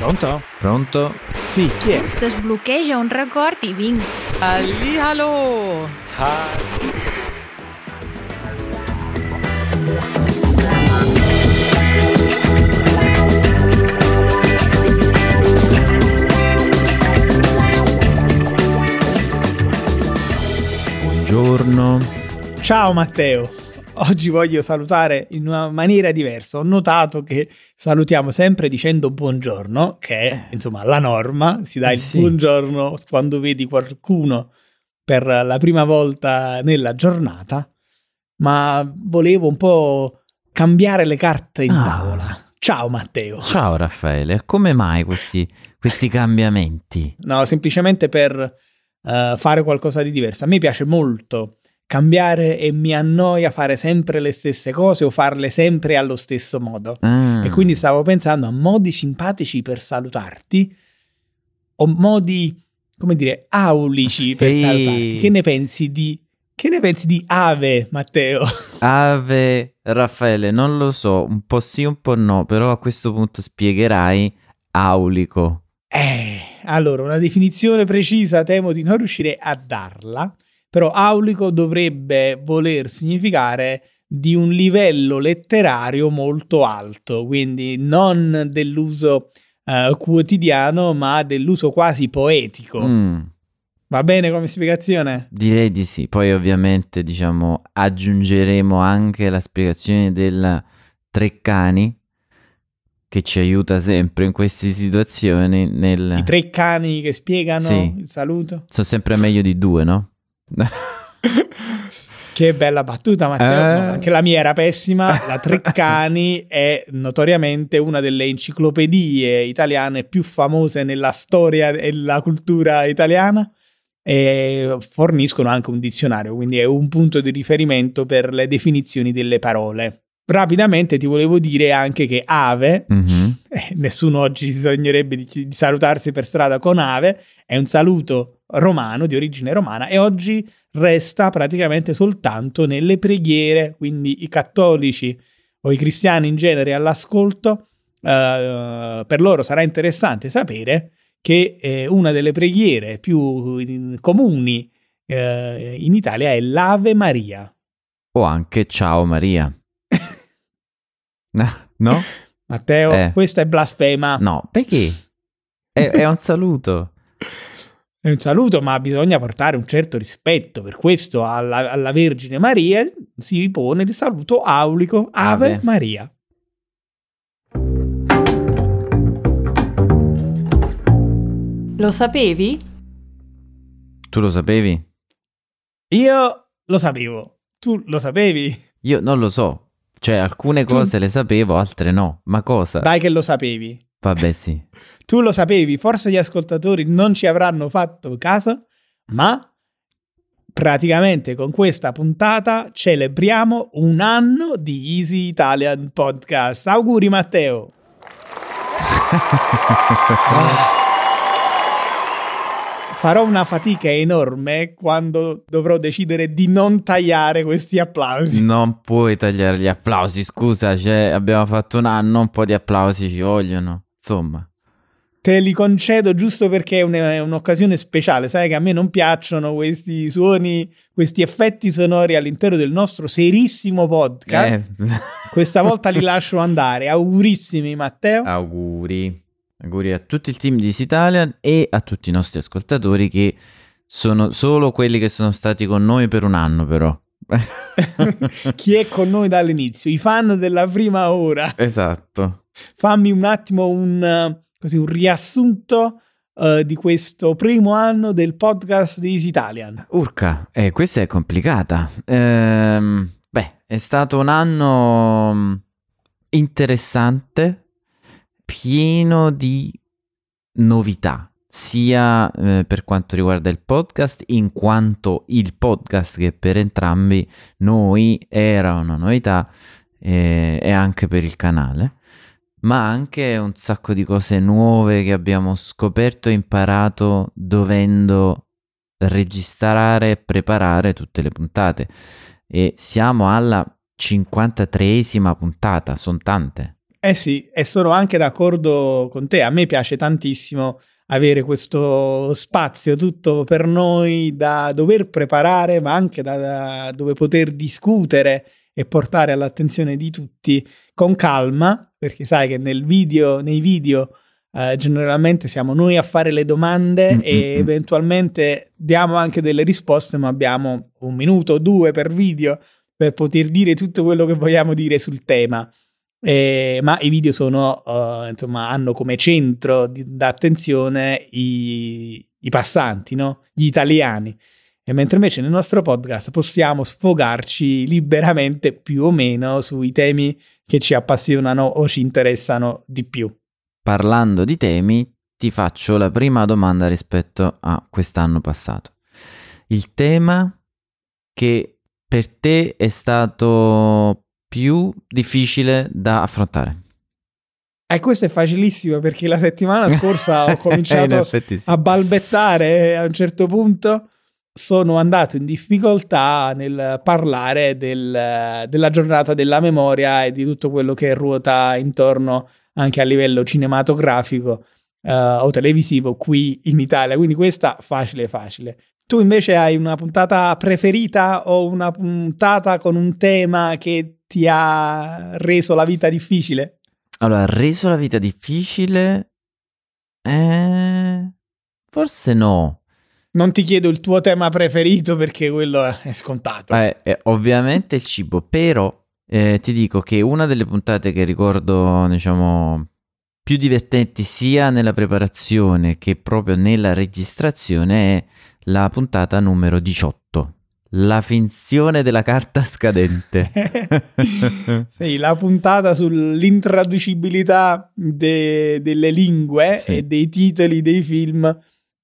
Pronto? Pronto? Sì, chi è? Desbloqueja un record i vinc. Hallihallo! Buongiorno. Ciao Matteo. Oggi voglio salutare in una maniera diversa. Ho notato che salutiamo sempre dicendo buongiorno, che è insomma la norma. Si dà Eh il sì. buongiorno quando vedi qualcuno per la prima volta nella giornata, ma volevo un po' cambiare le carte in Ah. tavola. Ciao Matteo. Ciao Raffaele, come mai questi, questi cambiamenti? No, semplicemente per eh, fare qualcosa di diverso. A me piace molto cambiare e mi annoia fare sempre le stesse cose o farle sempre allo stesso modo. Ah, E quindi stavo pensando a modi simpatici per salutarti o modi, come dire, aulici per Ehi. salutarti. Che ne pensi di che ne pensi di ave, Matteo? Ave Raffaele, non lo so, un po' sì, un po' no, però a questo punto spiegherai aulico. Eh, allora, una definizione precisa temo di non riuscire a darla, però aulico dovrebbe voler significare di un livello letterario molto alto, quindi non dell'uso eh, quotidiano, ma dell'uso quasi poetico. Mm, Va bene come spiegazione? direi di sì. Poi ovviamente, diciamo, aggiungeremo anche la spiegazione del Treccani che ci aiuta sempre in queste situazioni nel... I tre cani che spiegano Sì. il saluto. Sono sempre meglio di due, no? Che bella battuta, Matteo. Eh. Anche la mia era pessima. La Treccani è notoriamente una delle enciclopedie italiane più famose nella storia e la cultura italiana. E forniscono anche un dizionario, quindi è un punto di riferimento per le definizioni delle parole. Rapidamente ti volevo dire anche che ave, Mhm. eh, nessuno oggi si sognerebbe di, di salutarsi per strada con ave, è un saluto romano, di origine romana, e oggi resta praticamente soltanto nelle preghiere, quindi i cattolici o i cristiani in genere all'ascolto, eh, per loro sarà interessante sapere che eh, una delle preghiere più in- comuni eh, in Italia è l'Ave Maria. O anche ciao Maria. no? Matteo, Eh. questa è blasfema. No, perché? È, è un saluto. È un saluto, ma bisogna portare un certo rispetto. Per questo alla, alla Vergine Maria si pone il saluto aulico Ave, Ave. Maria. Lo sapevi? Tu lo sapevi? Io lo sapevo, tu lo sapevi? Io non lo so. Cioè, alcune Tu- cose le sapevo, altre no. Ma cosa? Dai che lo sapevi. Vabbè, sì. Tu lo sapevi, forse gli ascoltatori non ci avranno fatto caso, ma praticamente con questa puntata celebriamo un anno di Easy Italian Podcast. Auguri Matteo! Farò una fatica enorme quando dovrò decidere di non tagliare questi applausi. Non puoi tagliare gli applausi, scusa, cioè, abbiamo fatto un anno, un po' di applausi ci vogliono. Insomma. Te li concedo giusto perché è, un- è un'occasione speciale. Sai che a me non piacciono questi suoni, questi effetti sonori all'interno del nostro serissimo podcast. Eh, Questa volta li lascio andare. Augurissimi, Matteo. Auguri. Auguri a tutto il team di Easy Italian e a tutti i nostri ascoltatori che sono solo quelli che sono stati con noi per un anno, però. Chi è con noi dall'inizio? I fan della prima ora. esatto. Fammi un attimo un, così, un riassunto eh, di questo primo anno del podcast di Easy Italian. Urca, eh, questa è complicata. Ehm, beh, è stato un anno mm, interessante, pieno di novità, sia eh, per quanto riguarda il podcast, in quanto il podcast che per entrambi noi era una novità eh, e anche per il canale. Ma anche un sacco di cose nuove che abbiamo scoperto e imparato dovendo registrare e preparare tutte le puntate. E siamo alla 53esima puntata, sono tante. Eh sì, e sono anche d'accordo con te. A me piace tantissimo avere questo spazio tutto per noi da dover preparare, ma anche da, da dove poter discutere e portare all'attenzione di tutti con calma, perché sai che nel video, nei video eh, generalmente siamo noi a fare le domande Mm, e mm, eventualmente diamo anche delle risposte, ma abbiamo un minuto o due per video per poter dire tutto quello che vogliamo dire sul tema. Eh, ma i video sono, eh, insomma, hanno come centro di- d'attenzione i, i passanti, no? Gli italiani. E mentre invece nel nostro podcast possiamo sfogarci liberamente più o meno sui temi che ci appassionano o ci interessano di più. Parlando di temi, ti faccio la prima domanda rispetto a quest'anno passato. Il tema che per te è stato più difficile da affrontare. E questo è facilissimo perché la settimana scorsa ho In cominciato effetti sì. a balbettare e a un certo punto sono andato in difficoltà nel parlare del- della giornata della memoria e di tutto quello che ruota intorno anche a livello cinematografico eh, o televisivo qui in Italia. Quindi questa facile facile. Tu invece hai una puntata preferita o una puntata con un tema che ti ha reso la vita difficile? Allora, reso la vita difficile? Eh, forse no. Non ti chiedo il tuo tema preferito perché quello è scontato. Eh, eh, ovviamente il cibo, però eh, ti dico che una delle puntate che ricordo, diciamo, più divertenti sia nella preparazione che proprio nella registrazione è la puntata numero 18. La finzione della carta scadente. sì, la puntata sull'intraducibilità de- delle lingue Sì. e dei titoli dei film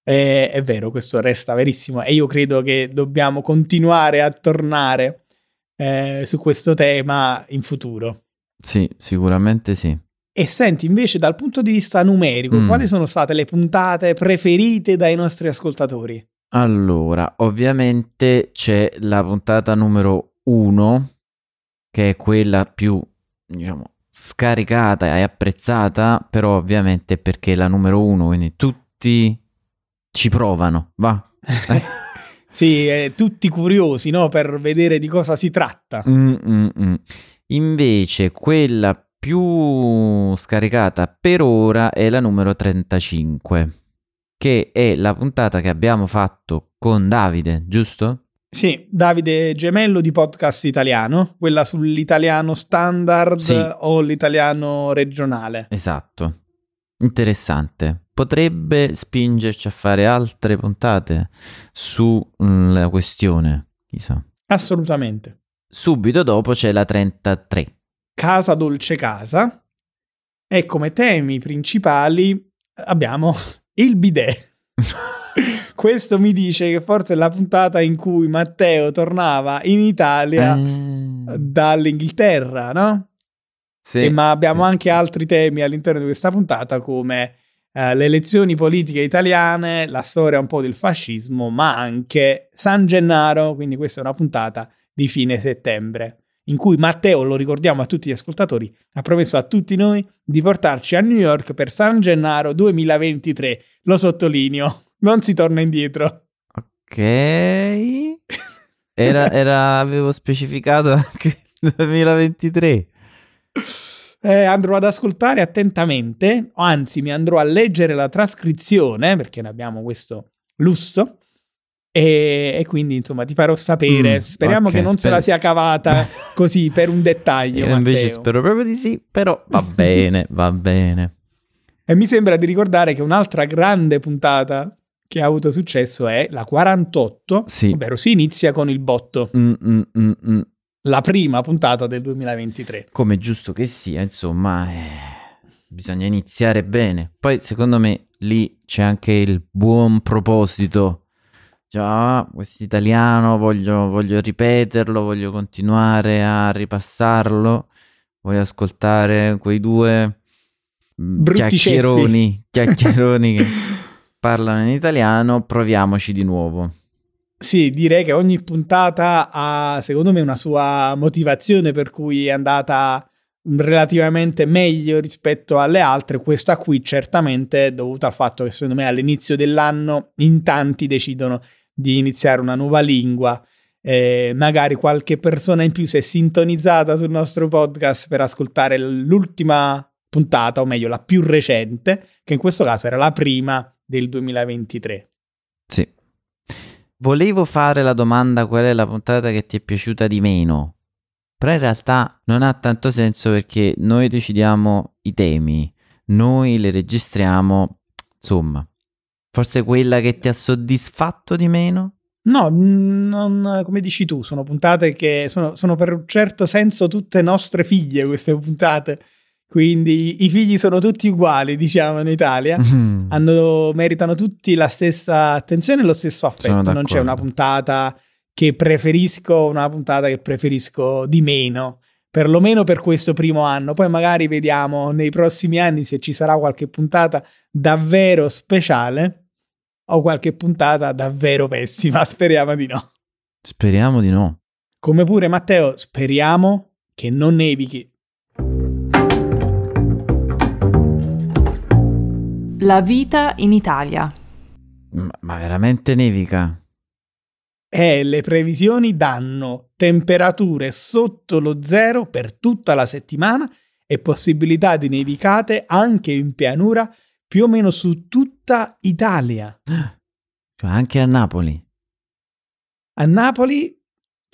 è, è vero, questo resta verissimo e io credo che dobbiamo continuare a tornare eh, su questo tema in futuro. sì, sicuramente sì. E senti, invece, dal punto di vista numerico, Mm. quali sono state le puntate preferite dai nostri ascoltatori? Allora, ovviamente c'è la puntata numero 1, che è quella più, diciamo, scaricata e apprezzata, però ovviamente perché è la numero 1, quindi tutti ci provano, va. Sì, eh, tutti curiosi, no? Per vedere di cosa si tratta. Mm, mm, mm. Invece quella più scaricata per ora è la numero 35, che è la puntata che abbiamo fatto con Davide, giusto? Sì, Davide Gemello di Podcast Italiano, quella sull'italiano standard Sì. o l'italiano regionale. Esatto. Interessante. Potrebbe spingerci a fare altre puntate sulla questione, chissà. Assolutamente. Subito dopo c'è la 33. Casa Dolce Casa. E come temi principali abbiamo il bidet. Questo mi dice che forse è la puntata in cui Matteo tornava in Italia Eh, dall'Inghilterra, no? sì, E ma abbiamo anche altri temi all'interno di questa puntata come eh, le elezioni politiche italiane, la storia un po' del fascismo, ma anche San Gennaro, quindi questa è una puntata di fine settembre, in cui Matteo, lo ricordiamo a tutti gli ascoltatori, ha promesso a tutti noi di portarci a New York per San Gennaro 2023. Lo sottolineo, non si torna indietro. Ok. Era, era- avevo specificato anche il 2023. Eh, andrò ad ascoltare attentamente, anzi mi andrò a leggere la trascrizione, perché ne abbiamo questo lusso, e, e quindi insomma ti farò sapere. Mm, Speriamo ok, che non se spero- la sia cavata così per un dettaglio. Io invece Matteo. spero proprio di sì, però va bene, va bene. E mi sembra di ricordare che un'altra grande puntata che ha avuto successo è la 48, Sì. ovvero si inizia con il botto, Mm, mm, mm, mm. La prima puntata del 2023. Come giusto che sia, insomma, eh, bisogna iniziare bene. Poi, secondo me, lì c'è anche il buon proposito. Già, questo italiano, voglio, voglio ripeterlo, voglio continuare a ripassarlo, voglio ascoltare quei due mm, Brutti chiacchieroni, chiacchieroni che parlano in italiano, proviamoci di nuovo. Sì, direi che ogni puntata ha, secondo me, una sua motivazione per cui è andata relativamente meglio rispetto alle altre. Questa qui certamente è dovuta al fatto che secondo me all'inizio dell'anno in tanti decidono di iniziare una nuova lingua. Eh, magari qualche persona in più si è sintonizzata sul nostro podcast per ascoltare l'ultima puntata, o meglio la più recente, che in questo caso era la prima del 2023. Sì. Volevo fare la domanda qual è la puntata che ti è piaciuta di meno, però in realtà non ha tanto senso perché noi decidiamo i temi, noi le registriamo, insomma, forse quella che ti ha soddisfatto di meno? No, non, come dici tu, sono puntate che sono, sono per un certo senso tutte nostre figlie queste puntate quindi i figli sono tutti uguali, diciamo, in Italia. Mm. Hanno, meritano tutti la stessa attenzione e lo stesso affetto. Non c'è una puntata che preferisco, una puntata che preferisco di meno. Perlomeno per questo primo anno. Poi magari vediamo nei prossimi anni se ci sarà qualche puntata davvero speciale o qualche puntata davvero pessima. Speriamo di no. Speriamo di no. Come pure Matteo, speriamo che non nevichi La vita in Italia. Ma, ma veramente nevica? Eh, le previsioni danno temperature sotto lo zero per tutta la settimana e possibilità di nevicate anche in pianura più o meno su tutta Italia. Cioè anche a Napoli. A Napoli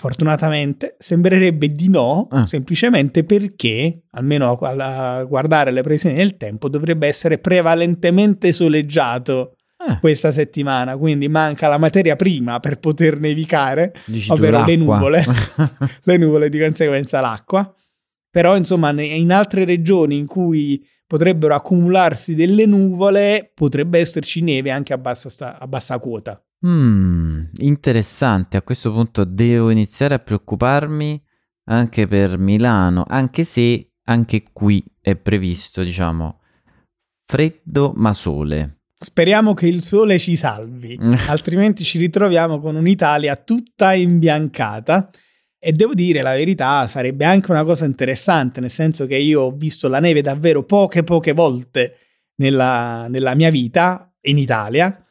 Fortunatamente sembrerebbe di no, ah. semplicemente perché, almeno a guardare le previsioni del tempo, dovrebbe essere prevalentemente soleggiato ah. questa settimana, quindi manca la materia prima per poter nevicare, Dici ovvero le nuvole, le nuvole di conseguenza l'acqua. Però insomma in altre regioni in cui potrebbero accumularsi delle nuvole potrebbe esserci neve anche a bassa, sta- a bassa quota. Mm, interessante, a questo punto devo iniziare a preoccuparmi anche per Milano, anche se anche qui è previsto, diciamo, freddo ma sole. Speriamo che il sole ci salvi, altrimenti ci ritroviamo con un'Italia tutta imbiancata. E devo dire la verità, sarebbe anche una cosa interessante, nel senso che io ho visto la neve davvero poche, poche volte nella, nella mia vita in Italia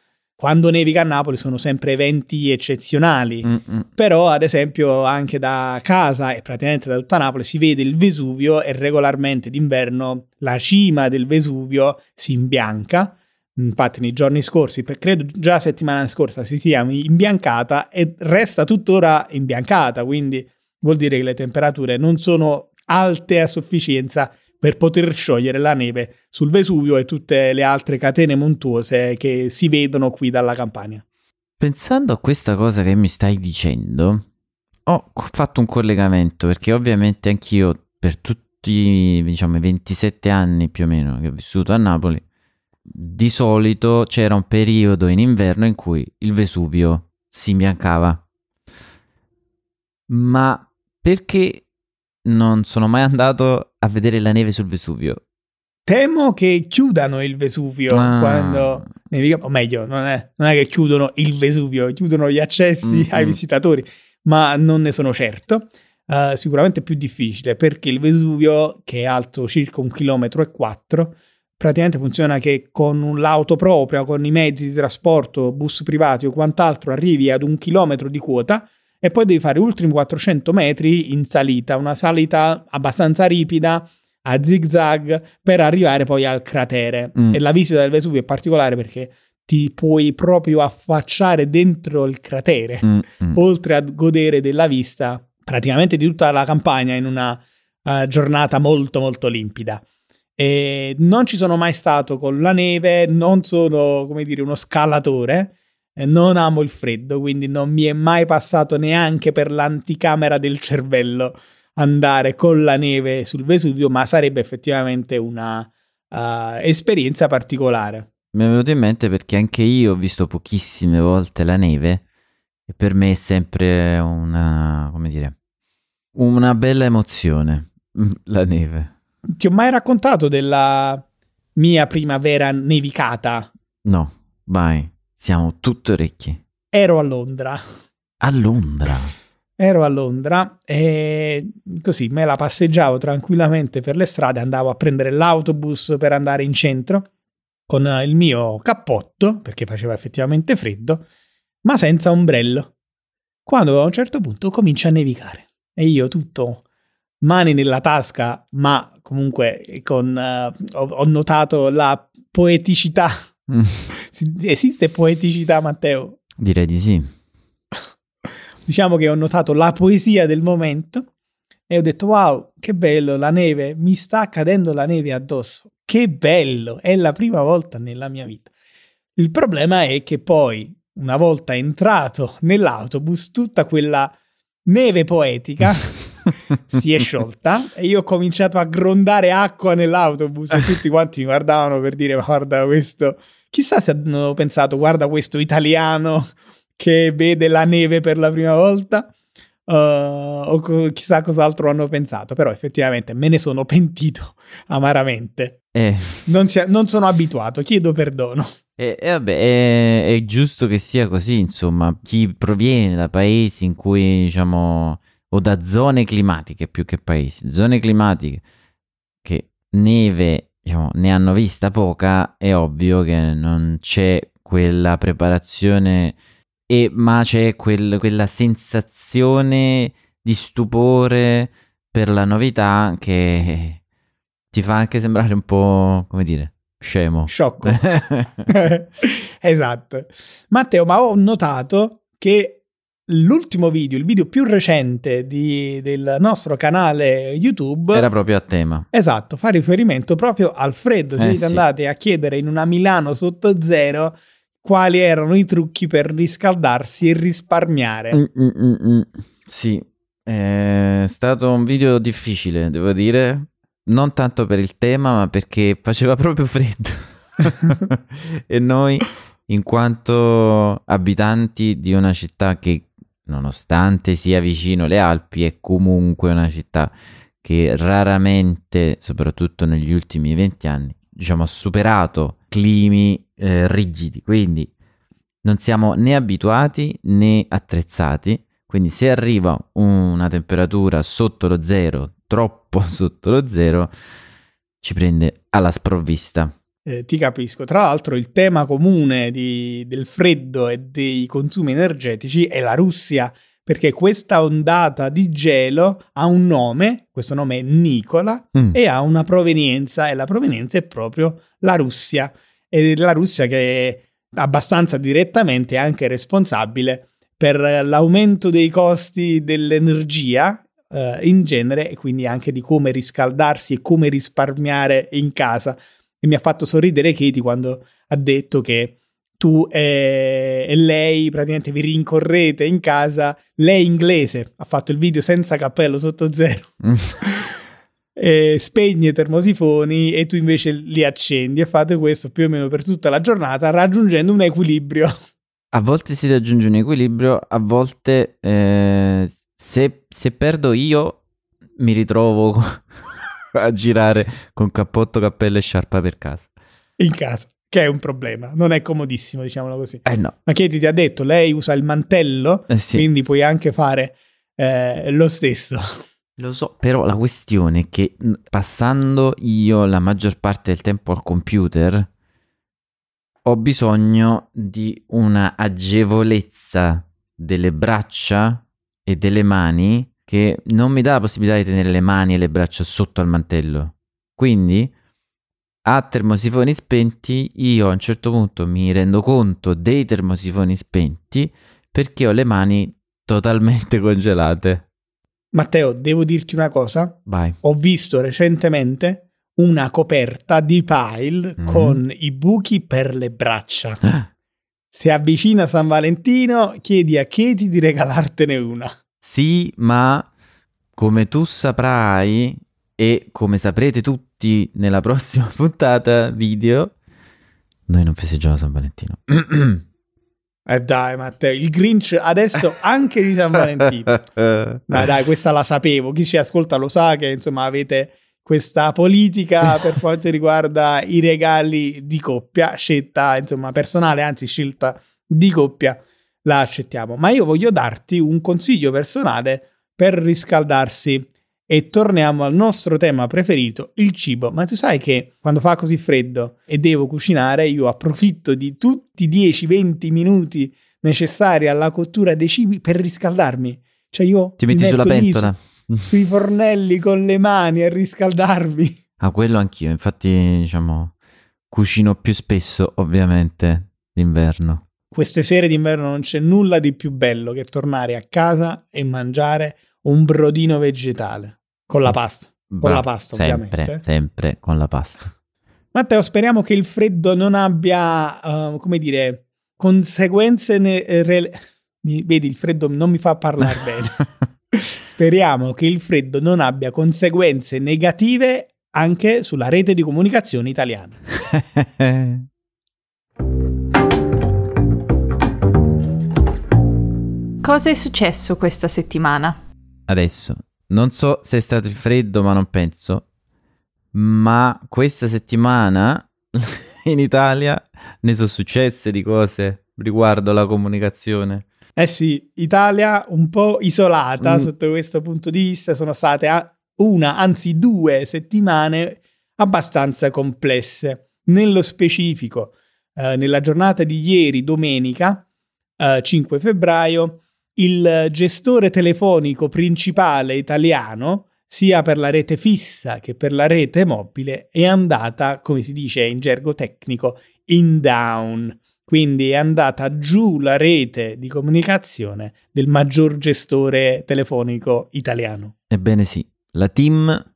quando nevica a Napoli sono sempre eventi eccezionali, Mm-mm. però ad esempio anche da casa e praticamente da tutta Napoli si vede il Vesuvio e regolarmente d'inverno la cima del Vesuvio si imbianca. Infatti nei giorni scorsi, credo già la settimana scorsa, si sia imbiancata e resta tuttora imbiancata, quindi vuol dire che le temperature non sono alte a sufficienza per poter sciogliere la neve sul Vesuvio e tutte le altre catene montuose che si vedono qui dalla Campania. Pensando a questa cosa che mi stai dicendo, ho fatto un collegamento perché ovviamente anch'io per tutti diciamo i 27 anni più o meno che ho vissuto a Napoli, di solito c'era un periodo in inverno in cui il Vesuvio si imbiancava. Ma perché non sono mai andato a vedere la neve sul Vesuvio. Temo che chiudano il Vesuvio ah. quando nevica, o meglio, non è, non è, che chiudono il Vesuvio, chiudono gli accessi mm-hmm. ai visitatori, ma non ne sono certo. Uh, sicuramente più difficile perché il Vesuvio, che è alto circa un chilometro e quattro, praticamente funziona che con l'auto propria, con i mezzi di trasporto, bus privati o quant'altro, arrivi ad un chilometro di quota e poi devi fare ultimi 400 metri in salita, una salita abbastanza ripida a zig zag per arrivare poi al cratere. Mm. E la visita del Vesuvio è particolare perché ti puoi proprio affacciare dentro il cratere, mm, mm. oltre a godere della vista praticamente di tutta la campagna in una uh, giornata molto molto limpida. E non ci sono mai stato con la neve, non sono, come dire, uno scalatore, non amo il freddo, quindi non mi è mai passato neanche per l'anticamera del cervello andare con la neve sul Vesuvio, ma sarebbe effettivamente una uh, esperienza particolare. Mi è venuto in mente perché anche io ho visto pochissime volte la neve e per me è sempre una, come dire, una bella emozione, la neve. Ti ho mai raccontato della mia primavera nevicata? No, mai. Siamo tutte orecchie. Ero a Londra. A Londra? ero a Londra e così me la passeggiavo tranquillamente per le strade, andavo a prendere l'autobus per andare in centro con il mio cappotto, perché faceva effettivamente freddo, ma senza ombrello. Quando a un certo punto comincia a nevicare e io tutto mani nella tasca, ma comunque con, uh, ho, ho, notato la poeticità. Esiste poeticità, Matteo? Direi di sì. diciamo che ho notato la poesia del momento e ho detto wow, che bello, la neve, mi sta cadendo la neve addosso. Che bello, è la prima volta nella mia vita. Il problema è che poi, una volta entrato nell'autobus, tutta quella neve poetica si è sciolta e io ho cominciato a grondare acqua nell'autobus e tutti quanti mi guardavano per dire guarda questo chissà se hanno pensato guarda questo italiano che vede la neve per la prima volta uh, o co- chissà cos'altro hanno pensato. Però effettivamente me ne sono pentito amaramente. Eh. non, si- non sono abituato chiedo perdono. E, e vabbè, è, è, giusto che sia così, insomma, chi proviene da paesi in cui, diciamo, o da zone climatiche più che paesi, zone climatiche che neve diciamo, ne hanno vista poca, è ovvio che non c'è quella preparazione, e, ma c'è quel, quella sensazione di stupore per la novità che ti fa anche sembrare un po', come dire, scemo. Sciocco. esatto. Matteo, ma ho notato che l'ultimo video, il video più recente di, del nostro canale YouTube era proprio a tema. Esatto, fa riferimento proprio al freddo. Se Eh, siete sì. andati a chiedere in una Milano sotto zero quali erano i trucchi per riscaldarsi e risparmiare. Mm, mm, mm, mm. Sì, è stato un video difficile, devo dire. Non tanto per il tema, ma perché faceva proprio freddo. e noi, in quanto abitanti di una città che, nonostante sia vicino alle Alpi, è comunque una città che raramente, soprattutto negli ultimi 20 anni, diciamo, ha superato climi eh, rigidi. Quindi non siamo né abituati né attrezzati. Quindi se arriva una temperatura sotto lo zero, troppo sotto lo zero, ci prende alla sprovvista. Eh, ti capisco. Tra l'altro, il tema comune di- del freddo e dei consumi energetici è la Russia, perché questa ondata di gelo ha un nome, questo nome è Nicola, Mm. e ha una provenienza, e la provenienza è proprio la Russia. E la Russia che è abbastanza direttamente anche responsabile per l'aumento dei costi dell'energia eh, in genere e quindi anche di come riscaldarsi e come risparmiare in casa. E mi ha fatto sorridere Katie quando ha detto che tu e, e lei praticamente vi rincorrete in casa. Lei inglese ha fatto il video senza cappello sotto zero. Mm. e spegne i termosifoni e tu invece li accendi e fate questo più o meno per tutta la giornata raggiungendo un equilibrio. A volte si raggiunge un equilibrio, a volte eh, se, se perdo io mi ritrovo a girare con cappotto, cappello e sciarpa per casa. in casa, che è un problema. Non è comodissimo, diciamolo così. Eh no, Ma Katie ti ha detto, lei usa il mantello, eh sì. quindi puoi anche fare eh, lo stesso. Lo so, però la questione è che passando io la maggior parte del tempo al computer ho bisogno di una agevolezza delle braccia e delle mani che non mi dà la possibilità di tenere le mani e le braccia sotto al mantello. Quindi a termosifoni spenti io a un certo punto mi rendo conto dei termosifoni spenti perché ho le mani totalmente congelate. Matteo, devo dirti una cosa. Vai. Ho visto recentemente una coperta di pile Mhm. con i buchi per le braccia. Se avvicina San Valentino, chiedi a Katie di regalartene una. Sì, ma come tu saprai e come saprete tutti nella prossima puntata video, noi non festeggiamo San Valentino. Eh dai, Matteo, il Grinch adesso anche di San Valentino. Ma dai, questa la sapevo. Chi ci ascolta lo sa che insomma avete questa politica per quanto riguarda i regali di coppia, scelta insomma personale, anzi scelta di coppia la accettiamo. Ma io voglio darti un consiglio personale per riscaldarsi e torniamo al nostro tema preferito, il cibo. Ma tu sai che quando fa così freddo e devo cucinare, io approfitto di tutti i 10-20 minuti necessari alla cottura dei cibi per riscaldarmi. Cioè io Ti metti sulla pentola. su- sui fornelli con le mani a riscaldarmi. Ah, quello anch'io. Infatti, diciamo, cucino più spesso, ovviamente, d'inverno. Queste sere d'inverno non c'è nulla di più bello che tornare a casa e mangiare un brodino vegetale con la pasta. Bravo, la pasta, sempre, ovviamente. Sempre con la pasta. Matteo, speriamo che il freddo non abbia, uh, come dire, conseguenze. Ne- eh, mi- vedi, il freddo non mi fa parlare bene. Speriamo che il freddo non abbia conseguenze negative anche sulla rete di comunicazione italiana. Cosa è successo questa settimana? Adesso, non so se è stato il freddo, ma non penso. Ma questa settimana in Italia ne sono successe di cose riguardo la comunicazione. Eh sì, Italia un po' isolata Mm. sotto questo punto di vista, sono state una, anzi due settimane abbastanza complesse. Nello specifico, eh, nella giornata di ieri, domenica, eh, 5 febbraio, il gestore telefonico principale italiano, sia per la rete fissa che per la rete mobile, è andata, come si dice in gergo tecnico, in down. Quindi è andata giù la rete di comunicazione del maggior gestore telefonico italiano. Ebbene sì, la team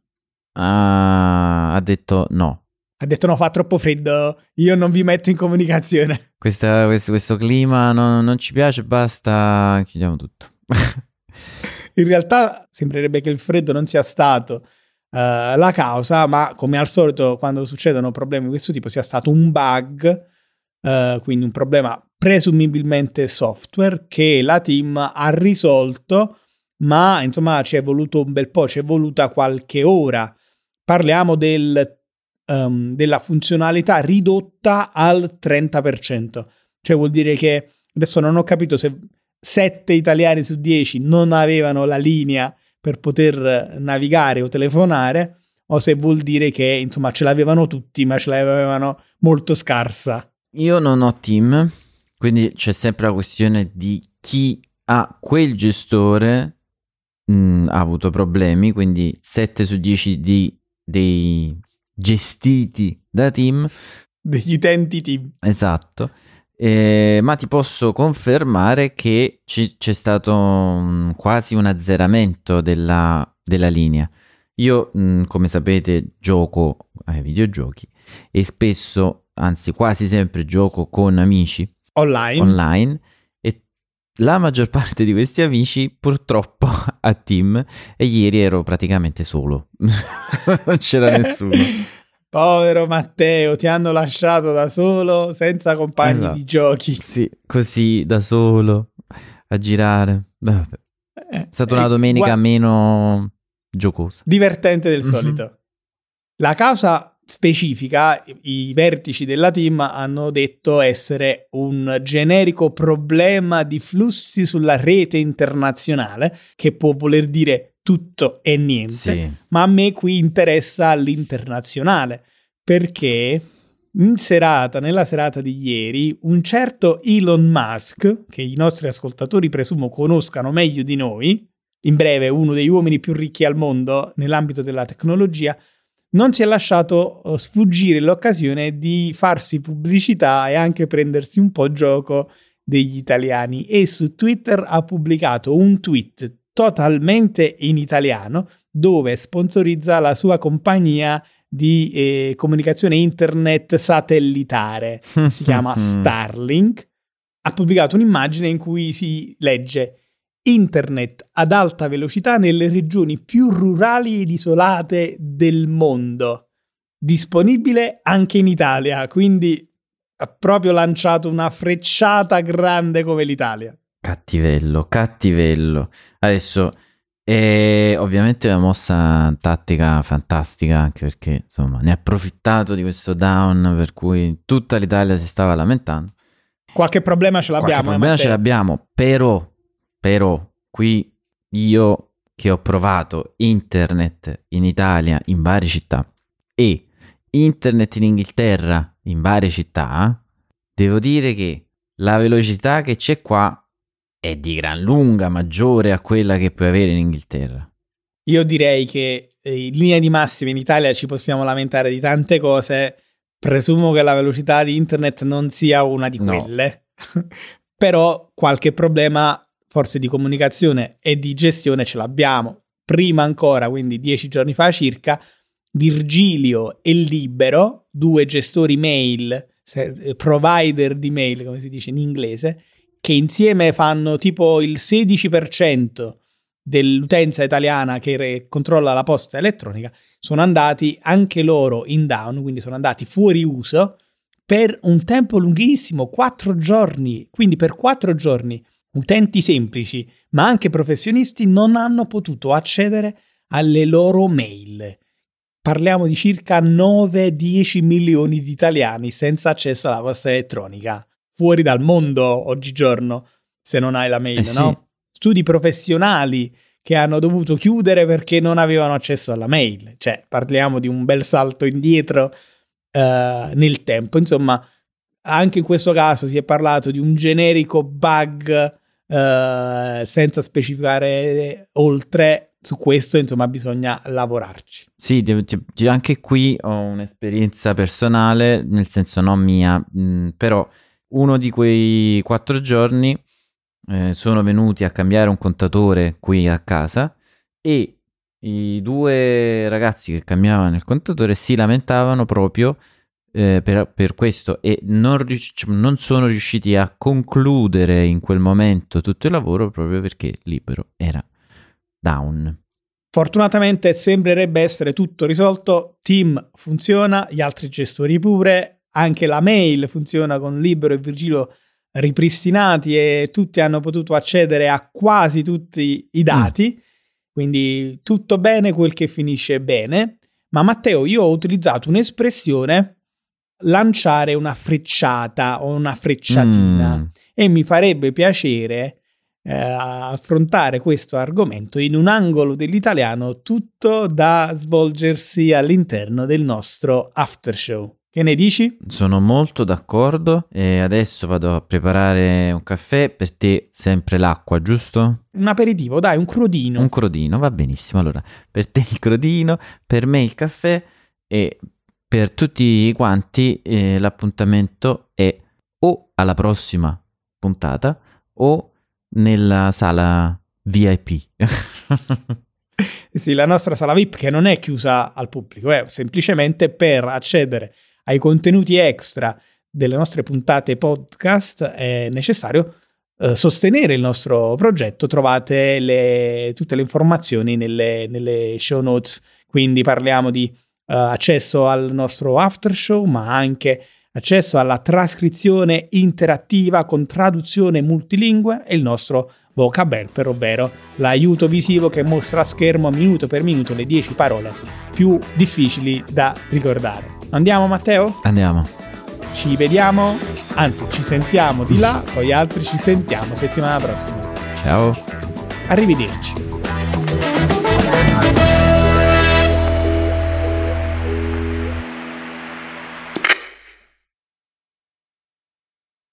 ha, detto no. Ha detto no, fa troppo freddo, io non vi metto in comunicazione. Questa- questo, questo clima non, non ci piace, basta, chiudiamo tutto. In realtà sembrerebbe che il freddo non sia stato eh, la causa, ma come al solito quando succedono problemi di questo tipo sia stato un bug, eh, quindi un problema presumibilmente software che la team ha risolto, ma insomma ci è voluto un bel po', ci è voluta qualche ora. Parliamo del, ehm, della funzionalità ridotta al 30%, cioè vuol dire che adesso non ho capito se 7 italiani su 10 non avevano la linea per poter navigare o telefonare, o se vuol dire che insomma ce l'avevano tutti, ma ce l'avevano molto scarsa. Io non ho team, quindi c'è sempre la questione di chi ha quel gestore mh, ha avuto problemi, quindi 7 su 10 di, dei gestiti da team, Degli utenti team. esatto. Eh, ma ti posso confermare che ci- c'è stato mh, quasi un azzeramento della, della linea. Io, mh, come sapete, gioco ai videogiochi e spesso, anzi quasi sempre, gioco con amici Online. online la maggior parte di questi amici purtroppo a team e ieri ero praticamente solo. non c'era nessuno. Povero Matteo, ti hanno lasciato da solo, senza compagni Esatto. di giochi. Sì, così da solo a girare. Vabbè. Eh, È stata una eh, domenica gua- meno giocosa. divertente del Mhm. solito. La causa specifica, i vertici della team hanno detto essere un generico problema di flussi sulla rete internazionale, che può voler dire tutto e niente, Sì. ma a me qui interessa l'internazionale, perché in serata, nella serata di ieri, un certo Elon Musk, che i nostri ascoltatori presumo conoscano meglio di noi, in breve uno degli uomini più ricchi al mondo nell'ambito della tecnologia, non si è lasciato eh, sfuggire l'occasione di farsi pubblicità e anche prendersi un po' gioco degli italiani e su Twitter ha pubblicato un tweet totalmente in italiano dove sponsorizza la sua compagnia di eh, comunicazione internet satellitare, si chiama Starlink. Ha pubblicato un'immagine in cui si legge Internet ad alta velocità nelle regioni più rurali ed isolate del mondo. Disponibile anche in Italia, quindi ha proprio lanciato una frecciata grande come l'Italia. Cattivello, cattivello. Adesso, è ovviamente una mossa tattica fantastica, anche perché insomma ne ha approfittato di questo down per cui tutta l'Italia si stava lamentando. Qualche problema ce l'abbiamo. Qualche problema eh, ce l'abbiamo, però, però qui io che ho provato internet in Italia in varie città e internet in Inghilterra in varie città, devo dire che la velocità che c'è qua è di gran lunga maggiore a quella che puoi avere in Inghilterra. Io direi che eh, in linea di massima in Italia ci possiamo lamentare di tante cose. Presumo che la velocità di internet non sia una di No. quelle, però qualche problema forse di comunicazione e di gestione ce l'abbiamo. Prima ancora, quindi dieci giorni fa circa, Virgilio e Libero, due gestori mail, eh, provider di mail, come si dice in inglese, che insieme fanno tipo il 16% dell'utenza italiana che re- controlla la posta elettronica, sono andati anche loro in down, quindi sono andati fuori uso per un tempo lunghissimo, quattro giorni. Quindi per quattro giorni utenti semplici, ma anche professionisti, non hanno potuto accedere alle loro mail. Parliamo di circa 9-10 milioni di italiani senza accesso alla posta elettronica, fuori dal mondo oggigiorno, se non hai la mail, Eh sì. no? Studi professionali che hanno dovuto chiudere perché non avevano accesso alla mail. Cioè, parliamo di un bel salto indietro eh, nel tempo. Insomma, anche in questo caso si è parlato di un generico bug eh, senza specificare oltre. Su questo, insomma, bisogna lavorarci. Sì, anche qui ho un'esperienza personale, nel senso non mia, mh, però uno di quei quattro giorni eh, sono venuti a cambiare un contatore qui a casa e i due ragazzi che cambiavano il contatore si lamentavano proprio eh, per, per questo e non, rius- cioè, non sono riusciti a concludere in quel momento tutto il lavoro proprio perché libero era down. Fortunatamente sembrerebbe essere tutto risolto. Team funziona, gli altri gestori pure, anche la mail funziona con Libero e Virgilio ripristinati e tutti hanno potuto accedere a quasi tutti i dati. Quindi tutto bene quel che finisce bene. Ma Matteo, io ho utilizzato un'espressione lanciare una frecciata o una frecciatina Mm. e mi farebbe piacere eh, affrontare questo argomento in un angolo dell'italiano tutto da svolgersi all'interno del nostro after show. Che ne dici? Sono molto d'accordo e adesso vado a preparare un caffè per te, sempre l'acqua, giusto? Un aperitivo, dai, un crodino. Un crodino, va benissimo. Allora, per te il crodino, per me il caffè e per tutti quanti eh, l'appuntamento è o alla prossima puntata o nella sala VIP. Sì, la nostra sala VIP che non è chiusa al pubblico, è semplicemente per accedere ai contenuti extra delle nostre puntate podcast è necessario eh, sostenere il nostro progetto. Trovate le- tutte le informazioni nelle, nelle show notes, quindi parliamo di accesso al nostro after show, ma anche accesso alla trascrizione interattiva con traduzione multilingue e il nostro vocab helper, ovvero l'aiuto visivo che mostra a schermo minuto per minuto le 10 parole più difficili da ricordare. Andiamo Matteo? Andiamo. Ci vediamo, anzi ci sentiamo di là, poi altri ci sentiamo settimana prossima. Ciao. Arrivederci.